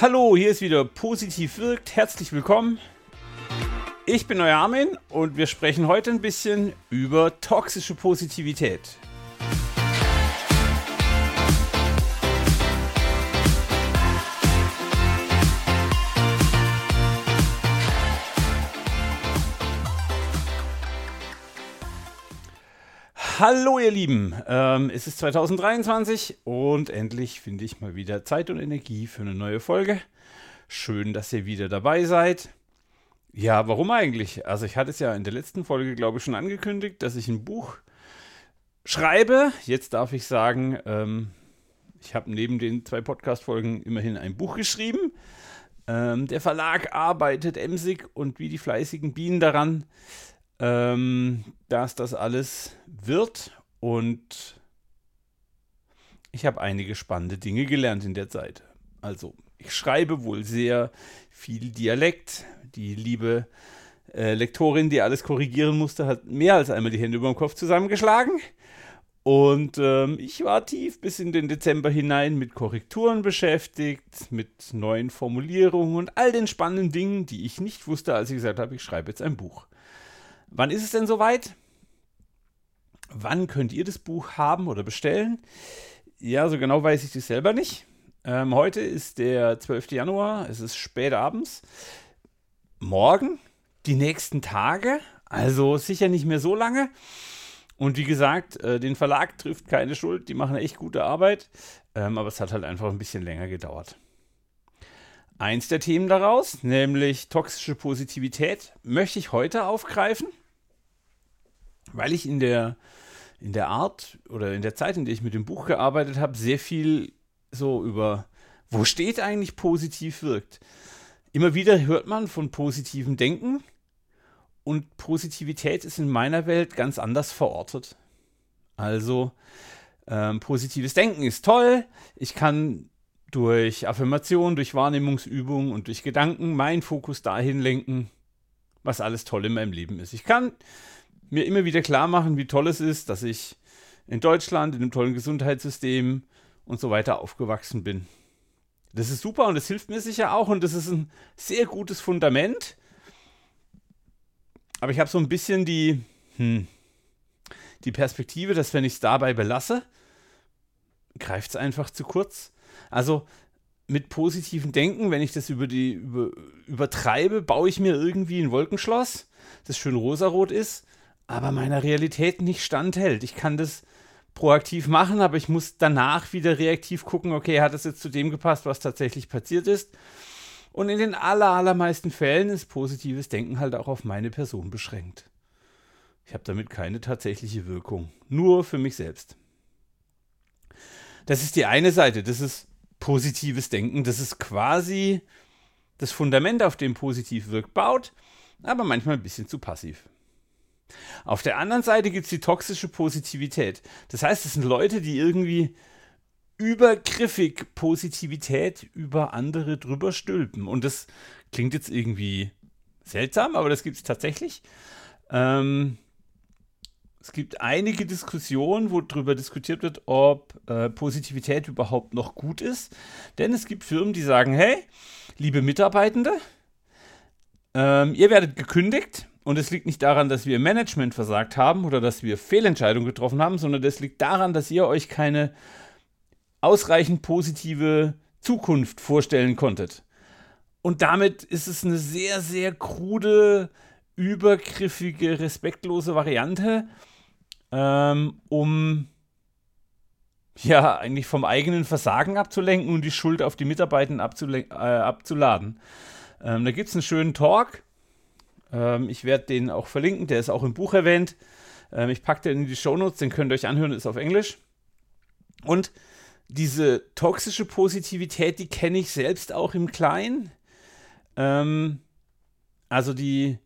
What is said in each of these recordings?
Hallo, hier ist wieder Positiv wirkt. Herzlich willkommen. Ich bin euer Armin und wir sprechen heute ein bisschen über toxische Positivität. Hallo ihr Lieben, ähm, es ist 2023 und endlich finde ich mal wieder Zeit und Energie für eine neue Folge. Schön, dass ihr wieder dabei seid. Ja, warum eigentlich? Also ich hatte es ja in der letzten Folge, glaube ich, schon angekündigt, dass ich ein Buch schreibe. Jetzt darf ich sagen, ähm, ich habe neben den zwei Podcast-Folgen immerhin ein Buch geschrieben. Ähm, der Verlag arbeitet emsig und wie die fleißigen Bienen daran ähm, dass das alles wird und ich habe einige spannende Dinge gelernt in der Zeit. Also, ich schreibe wohl sehr viel Dialekt. Die liebe äh, Lektorin, die alles korrigieren musste, hat mehr als einmal die Hände über dem Kopf zusammengeschlagen. Und ähm, ich war tief bis in den Dezember hinein mit Korrekturen beschäftigt, mit neuen Formulierungen und all den spannenden Dingen, die ich nicht wusste, als ich gesagt habe, ich schreibe jetzt ein Buch. Wann ist es denn soweit? Wann könnt ihr das Buch haben oder bestellen? Ja, so genau weiß ich das selber nicht. Ähm, heute ist der 12. Januar, es ist spät abends. Morgen, die nächsten Tage, also sicher nicht mehr so lange. Und wie gesagt, äh, den Verlag trifft keine Schuld, die machen echt gute Arbeit, ähm, aber es hat halt einfach ein bisschen länger gedauert. Eins der Themen daraus, nämlich toxische Positivität, möchte ich heute aufgreifen weil ich in der, in der Art oder in der Zeit, in der ich mit dem Buch gearbeitet habe, sehr viel so über, wo steht eigentlich positiv wirkt. Immer wieder hört man von positivem Denken und Positivität ist in meiner Welt ganz anders verortet. Also ähm, positives Denken ist toll. Ich kann durch Affirmation, durch Wahrnehmungsübungen und durch Gedanken meinen Fokus dahin lenken, was alles toll in meinem Leben ist. Ich kann mir immer wieder klar machen, wie toll es ist, dass ich in Deutschland, in einem tollen Gesundheitssystem und so weiter aufgewachsen bin. Das ist super und das hilft mir sicher auch und das ist ein sehr gutes Fundament. Aber ich habe so ein bisschen die, hm, die Perspektive, dass wenn ich es dabei belasse, greift es einfach zu kurz. Also mit positivem Denken, wenn ich das über die über, übertreibe, baue ich mir irgendwie ein Wolkenschloss, das schön rosarot ist aber meiner Realität nicht standhält. Ich kann das proaktiv machen, aber ich muss danach wieder reaktiv gucken, okay, hat das jetzt zu dem gepasst, was tatsächlich passiert ist? Und in den aller, allermeisten Fällen ist positives Denken halt auch auf meine Person beschränkt. Ich habe damit keine tatsächliche Wirkung, nur für mich selbst. Das ist die eine Seite, das ist positives Denken, das ist quasi das Fundament, auf dem positiv wirkt, baut, aber manchmal ein bisschen zu passiv. Auf der anderen Seite gibt es die toxische Positivität. Das heißt, es sind Leute, die irgendwie übergriffig Positivität über andere drüber stülpen. Und das klingt jetzt irgendwie seltsam, aber das gibt es tatsächlich. Ähm, es gibt einige Diskussionen, wo darüber diskutiert wird, ob äh, Positivität überhaupt noch gut ist. Denn es gibt Firmen, die sagen, hey, liebe Mitarbeitende, ähm, ihr werdet gekündigt und es liegt nicht daran, dass wir Management versagt haben oder dass wir Fehlentscheidungen getroffen haben, sondern es liegt daran, dass ihr euch keine ausreichend positive Zukunft vorstellen konntet. Und damit ist es eine sehr, sehr krude, übergriffige, respektlose Variante, ähm, um ja eigentlich vom eigenen Versagen abzulenken und die Schuld auf die Mitarbeiter äh, abzuladen. Ähm, da gibt es einen schönen Talk ähm, ich werde den auch verlinken, der ist auch im Buch erwähnt. Ähm, ich packe den in die Shownotes, den könnt ihr euch anhören, ist auf Englisch. Und diese toxische Positivität, die kenne ich selbst auch im Kleinen. Ähm, also die,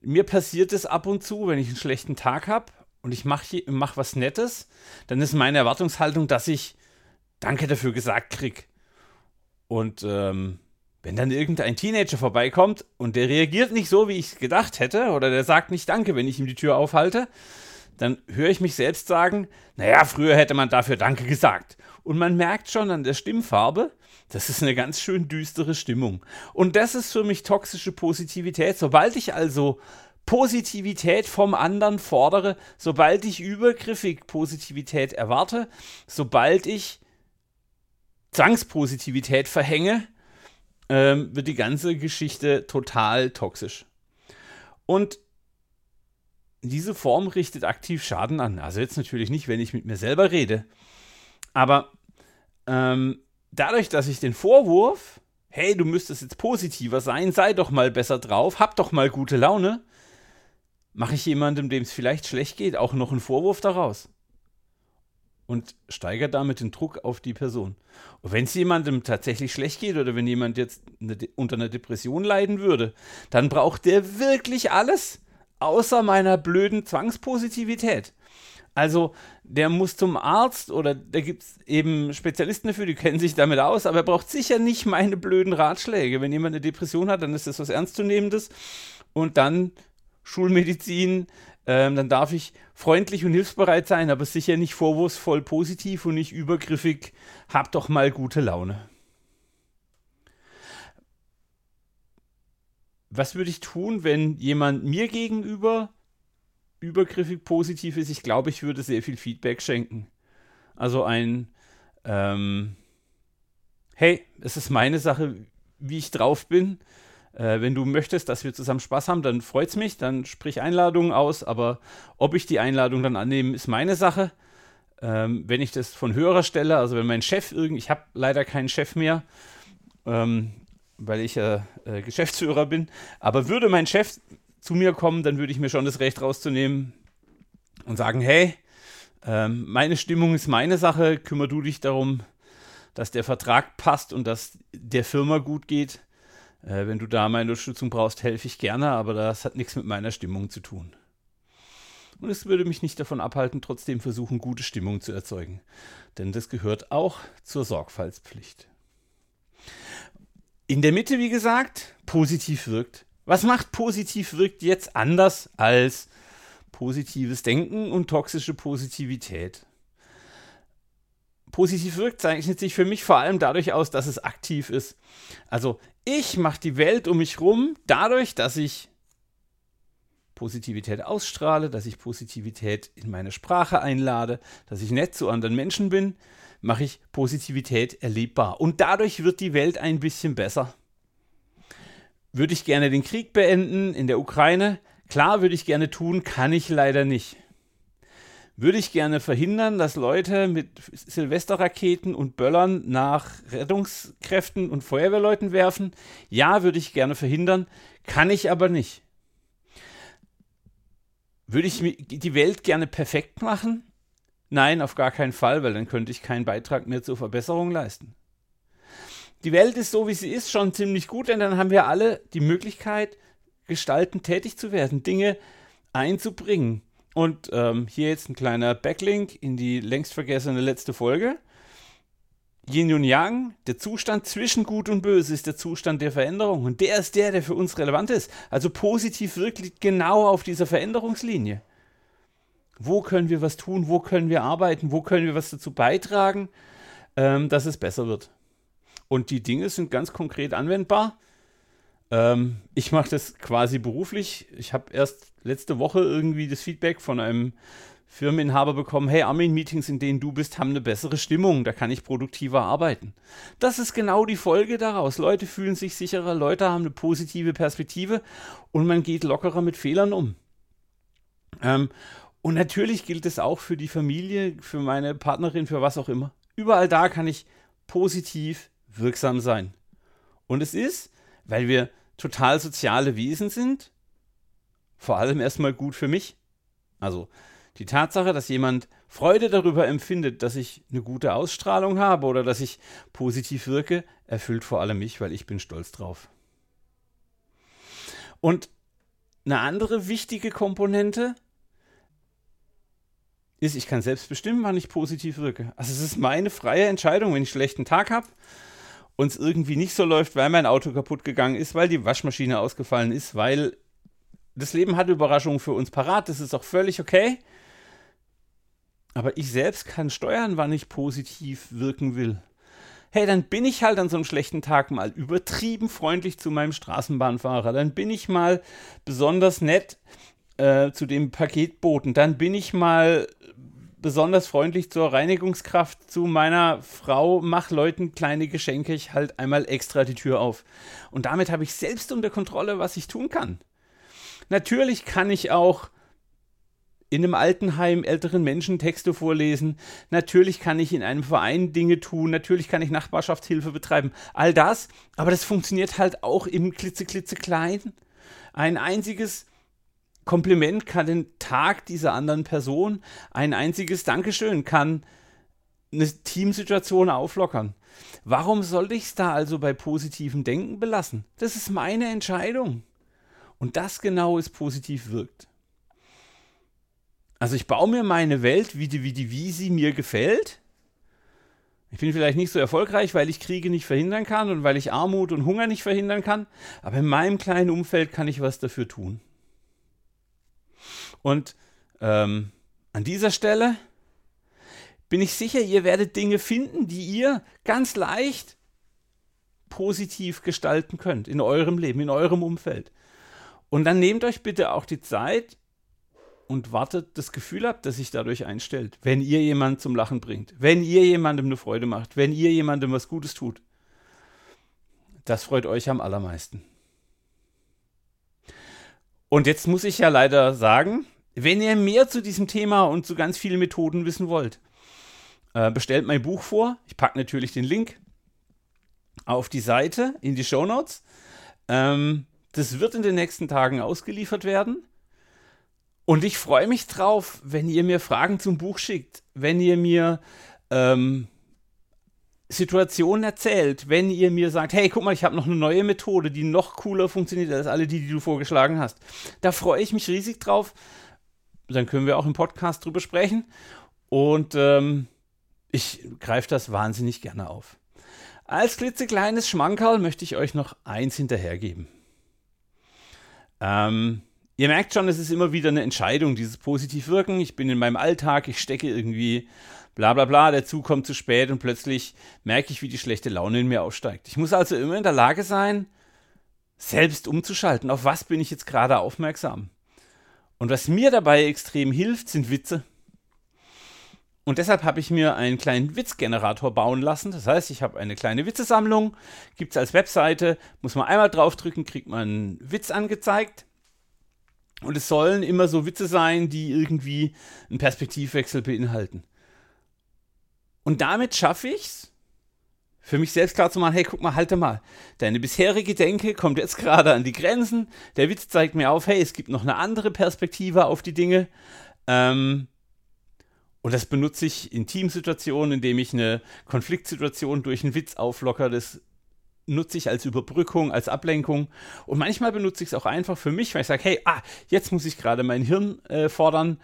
mir passiert es ab und zu, wenn ich einen schlechten Tag habe und ich mache mach was Nettes, dann ist meine Erwartungshaltung, dass ich Danke dafür gesagt kriege. Und ähm, wenn dann irgendein Teenager vorbeikommt und der reagiert nicht so, wie ich es gedacht hätte, oder der sagt nicht Danke, wenn ich ihm die Tür aufhalte, dann höre ich mich selbst sagen, naja, früher hätte man dafür Danke gesagt. Und man merkt schon an der Stimmfarbe, Das ist eine ganz schön düstere Stimmung. Und das ist für mich toxische Positivität. Sobald ich also Positivität vom anderen fordere, sobald ich übergriffig Positivität erwarte, sobald ich Zwangspositivität verhänge, ähm, wird die ganze Geschichte total toxisch. Und diese Form richtet aktiv Schaden an. Also jetzt natürlich nicht, wenn ich mit mir selber rede. Aber ähm, dadurch, dass ich den Vorwurf, hey, du müsstest jetzt positiver sein, sei doch mal besser drauf, hab doch mal gute Laune, mache ich jemandem, dem es vielleicht schlecht geht, auch noch einen Vorwurf daraus. Und steigert damit den Druck auf die Person. Und wenn es jemandem tatsächlich schlecht geht oder wenn jemand jetzt eine, unter einer Depression leiden würde, dann braucht der wirklich alles außer meiner blöden Zwangspositivität. Also der muss zum Arzt oder da gibt es eben Spezialisten dafür, die kennen sich damit aus, aber er braucht sicher nicht meine blöden Ratschläge. Wenn jemand eine Depression hat, dann ist das was Ernstzunehmendes und dann Schulmedizin, ähm, dann darf ich freundlich und hilfsbereit sein, aber sicher nicht vorwurfsvoll positiv und nicht übergriffig, hab doch mal gute Laune. Was würde ich tun, wenn jemand mir gegenüber übergriffig positiv ist, ich glaube, ich würde sehr viel Feedback schenken. Also ein, ähm, hey, es ist meine Sache, wie ich drauf bin. Äh, wenn du möchtest, dass wir zusammen Spaß haben, dann freut es mich, dann sprich Einladungen aus, aber ob ich die Einladung dann annehme, ist meine Sache. Ähm, wenn ich das von höherer Stelle, also wenn mein Chef irgendwie, ich habe leider keinen Chef mehr, ähm, weil ich äh, äh, Geschäftsführer bin, aber würde mein Chef zu mir kommen, dann würde ich mir schon das Recht rauszunehmen und sagen, hey, ähm, meine Stimmung ist meine Sache, kümmer du dich darum, dass der Vertrag passt und dass der Firma gut geht. Äh, wenn du da meine Unterstützung brauchst, helfe ich gerne, aber das hat nichts mit meiner Stimmung zu tun. Und es würde mich nicht davon abhalten, trotzdem versuchen, gute Stimmung zu erzeugen. Denn das gehört auch zur Sorgfaltspflicht. In der Mitte, wie gesagt, positiv wirkt. Was macht positiv wirkt jetzt anders als positives Denken und toxische Positivität? Positiv wirkt zeichnet sich für mich vor allem dadurch aus, dass es aktiv ist. Also ich mache die Welt um mich rum dadurch, dass ich Positivität ausstrahle, dass ich Positivität in meine Sprache einlade, dass ich nett zu anderen Menschen bin, mache ich Positivität erlebbar. Und dadurch wird die Welt ein bisschen besser. Würde ich gerne den Krieg beenden in der Ukraine? Klar, würde ich gerne tun, kann ich leider nicht. Würde ich gerne verhindern, dass Leute mit Silvesterraketen und Böllern nach Rettungskräften und Feuerwehrleuten werfen? Ja, würde ich gerne verhindern, kann ich aber nicht. Würde ich die Welt gerne perfekt machen? Nein, auf gar keinen Fall, weil dann könnte ich keinen Beitrag mehr zur Verbesserung leisten die Welt ist so, wie sie ist, schon ziemlich gut, denn dann haben wir alle die Möglichkeit, gestalten, tätig zu werden, Dinge einzubringen. Und ähm, hier jetzt ein kleiner Backlink in die längst vergessene letzte Folge. Yin und Yang, der Zustand zwischen Gut und Böse ist der Zustand der Veränderung. Und der ist der, der für uns relevant ist. Also positiv wirklich genau auf dieser Veränderungslinie. Wo können wir was tun? Wo können wir arbeiten? Wo können wir was dazu beitragen, ähm, dass es besser wird? Und die Dinge sind ganz konkret anwendbar. Ähm, ich mache das quasi beruflich. Ich habe erst letzte Woche irgendwie das Feedback von einem Firmeninhaber bekommen, hey, Armin-Meetings, in denen du bist, haben eine bessere Stimmung, da kann ich produktiver arbeiten. Das ist genau die Folge daraus. Leute fühlen sich sicherer, Leute haben eine positive Perspektive und man geht lockerer mit Fehlern um. Ähm, und natürlich gilt es auch für die Familie, für meine Partnerin, für was auch immer. Überall da kann ich positiv wirksam sein. Und es ist, weil wir total soziale Wesen sind, vor allem erstmal gut für mich. Also die Tatsache, dass jemand Freude darüber empfindet, dass ich eine gute Ausstrahlung habe oder dass ich positiv wirke, erfüllt vor allem mich, weil ich bin stolz drauf. Und eine andere wichtige Komponente ist, ich kann selbst bestimmen, wann ich positiv wirke. Also es ist meine freie Entscheidung, wenn ich einen schlechten Tag habe und es irgendwie nicht so läuft, weil mein Auto kaputt gegangen ist, weil die Waschmaschine ausgefallen ist, weil das Leben hat Überraschungen für uns parat, das ist auch völlig okay. Aber ich selbst kann steuern, wann ich positiv wirken will. hey, dann bin ich halt an so einem schlechten Tag mal übertrieben freundlich zu meinem Straßenbahnfahrer, dann bin ich mal besonders nett äh, zu dem Paketboten, dann bin ich mal besonders freundlich zur Reinigungskraft, zu meiner Frau, mach Leuten kleine Geschenke, ich halt einmal extra die Tür auf. Und damit habe ich selbst unter Kontrolle, was ich tun kann. Natürlich kann ich auch in einem Altenheim älteren Menschen Texte vorlesen. Natürlich kann ich in einem Verein Dinge tun. Natürlich kann ich Nachbarschaftshilfe betreiben. All das. Aber das funktioniert halt auch im klitzeklitzeklein. Ein einziges Kompliment kann den Tag dieser anderen Person, ein einziges Dankeschön kann eine Teamsituation auflockern. Warum sollte ich es da also bei positivem Denken belassen? Das ist meine Entscheidung. Und das genau ist positiv wirkt. Also ich baue mir meine Welt, wie die, wie die, wie sie mir gefällt. Ich bin vielleicht nicht so erfolgreich, weil ich Kriege nicht verhindern kann und weil ich Armut und Hunger nicht verhindern kann. Aber in meinem kleinen Umfeld kann ich was dafür tun. Und ähm, an dieser Stelle bin ich sicher, ihr werdet Dinge finden, die ihr ganz leicht positiv gestalten könnt in eurem Leben, in eurem Umfeld. Und dann nehmt euch bitte auch die Zeit, und wartet, das Gefühl habt, das sich dadurch einstellt, wenn ihr jemanden zum Lachen bringt, wenn ihr jemandem eine Freude macht, wenn ihr jemandem was Gutes tut. Das freut euch am allermeisten. Und jetzt muss ich ja leider sagen, wenn ihr mehr zu diesem Thema und zu ganz vielen Methoden wissen wollt, äh, bestellt mein Buch vor. Ich packe natürlich den Link auf die Seite in die Show Notes. Ähm, das wird in den nächsten Tagen ausgeliefert werden. Und ich freue mich drauf, wenn ihr mir Fragen zum Buch schickt, wenn ihr mir ähm, Situationen erzählt, wenn ihr mir sagt, hey, guck mal, ich habe noch eine neue Methode, die noch cooler funktioniert als alle die, die du vorgeschlagen hast. Da freue ich mich riesig drauf. Dann können wir auch im Podcast drüber sprechen. Und ähm, ich greife das wahnsinnig gerne auf. Als klitzekleines Schmankerl möchte ich euch noch eins hinterhergeben. Ähm, Ihr merkt schon, es ist immer wieder eine Entscheidung, dieses positiv wirken. Ich bin in meinem Alltag, ich stecke irgendwie bla bla bla, der Zug kommt zu spät und plötzlich merke ich, wie die schlechte Laune in mir aufsteigt. Ich muss also immer in der Lage sein, selbst umzuschalten. Auf was bin ich jetzt gerade aufmerksam? Und was mir dabei extrem hilft, sind Witze. Und deshalb habe ich mir einen kleinen Witzgenerator bauen lassen. Das heißt, ich habe eine kleine Witzesammlung, gibt es als Webseite, muss man einmal draufdrücken, kriegt man einen Witz angezeigt. Und es sollen immer so Witze sein, die irgendwie einen Perspektivwechsel beinhalten. Und damit schaffe ich es, für mich selbst klar zu machen, hey, guck mal, halte mal. Deine bisherige Denke kommt jetzt gerade an die Grenzen. Der Witz zeigt mir auf, hey, es gibt noch eine andere Perspektive auf die Dinge. Ähm, und das benutze ich in Teamsituationen, indem ich eine Konfliktsituation durch einen Witz auflocker. Das nutze ich als Überbrückung, als Ablenkung. Und manchmal benutze ich es auch einfach für mich, weil ich sage, hey, ah, jetzt muss ich gerade mein Hirn äh, fordern.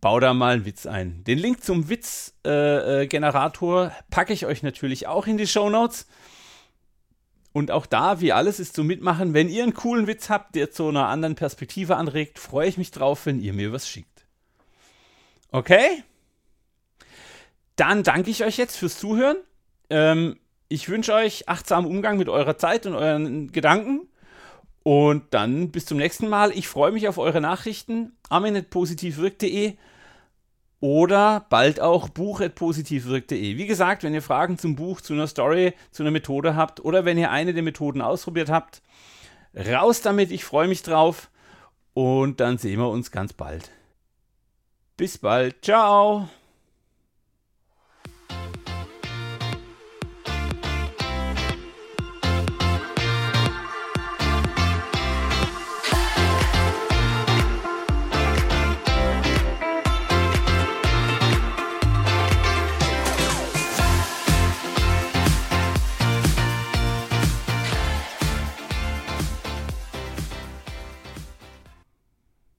Bau da mal einen Witz ein. Den Link zum Witzgenerator äh, äh, packe ich euch natürlich auch in die Show Notes. Und auch da, wie alles, ist zu mitmachen. Wenn ihr einen coolen Witz habt, der zu einer anderen Perspektive anregt, freue ich mich drauf, wenn ihr mir was schickt. Okay? Dann danke ich euch jetzt fürs Zuhören. Ähm, ich wünsche euch achtsamen Umgang mit eurer Zeit und euren Gedanken. Und dann bis zum nächsten Mal. Ich freue mich auf eure Nachrichten. armin.positivwirk.de oder bald auch buch.positivwirk.de. Wie gesagt, wenn ihr Fragen zum Buch, zu einer Story, zu einer Methode habt oder wenn ihr eine der Methoden ausprobiert habt, raus damit. Ich freue mich drauf. Und dann sehen wir uns ganz bald. Bis bald. Ciao.